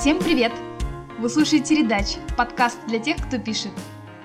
Всем привет! Вы слушаете «Редач» – подкаст для тех, кто пишет.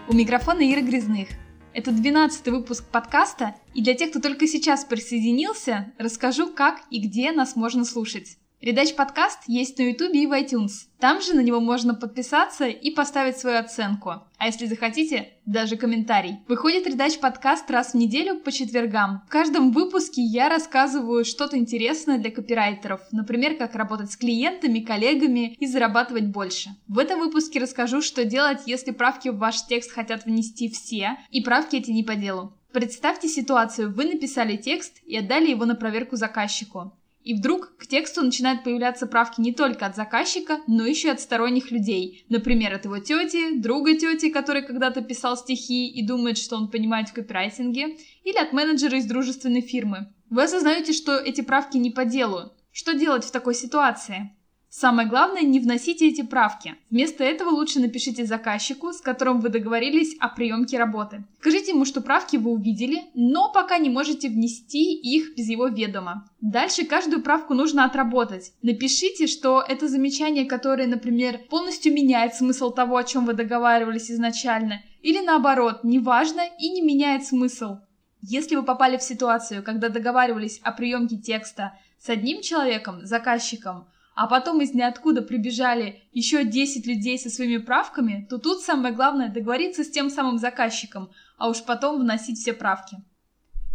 У микрофона Ира Грязных. Это 12 выпуск подкаста, и для тех, кто только сейчас присоединился, расскажу, как и где нас можно слушать. Редач подкаст есть на YouTube и в iTunes. Там же на него можно подписаться и поставить свою оценку. А если захотите, даже комментарий. Выходит Редач подкаст раз в неделю по четвергам. В каждом выпуске я рассказываю что-то интересное для копирайтеров. Например, как работать с клиентами, коллегами и зарабатывать больше. В этом выпуске расскажу, что делать, если правки в ваш текст хотят внести все, и правки эти не по делу. Представьте ситуацию, вы написали текст и отдали его на проверку заказчику. И вдруг к тексту начинают появляться правки не только от заказчика, но еще и от сторонних людей. Например, от его тети, друга тети, который когда-то писал стихи и думает, что он понимает в копирайтинге, или от менеджера из дружественной фирмы. Вы осознаете, что эти правки не по делу. Что делать в такой ситуации? Самое главное, не вносите эти правки. Вместо этого лучше напишите заказчику, с которым вы договорились о приемке работы. Скажите ему, что правки вы увидели, но пока не можете внести их без его ведома. Дальше каждую правку нужно отработать. Напишите, что это замечание, которое, например, полностью меняет смысл того, о чем вы договаривались изначально, или наоборот, неважно и не меняет смысл. Если вы попали в ситуацию, когда договаривались о приемке текста с одним человеком, заказчиком, а потом из ниоткуда прибежали еще 10 людей со своими правками, то тут самое главное договориться с тем самым заказчиком, а уж потом вносить все правки.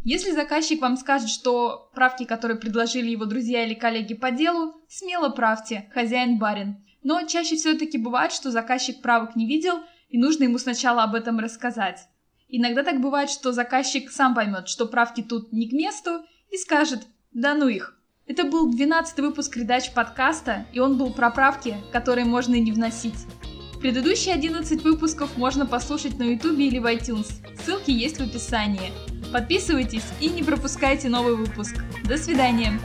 Если заказчик вам скажет, что правки, которые предложили его друзья или коллеги по делу, смело правьте, хозяин барин. Но чаще все-таки бывает, что заказчик правок не видел, и нужно ему сначала об этом рассказать. Иногда так бывает, что заказчик сам поймет, что правки тут не к месту, и скажет «да ну их». Это был 12 выпуск Редач подкаста, и он был про правки, которые можно и не вносить. Предыдущие 11 выпусков можно послушать на YouTube или в iTunes. Ссылки есть в описании. Подписывайтесь и не пропускайте новый выпуск. До свидания!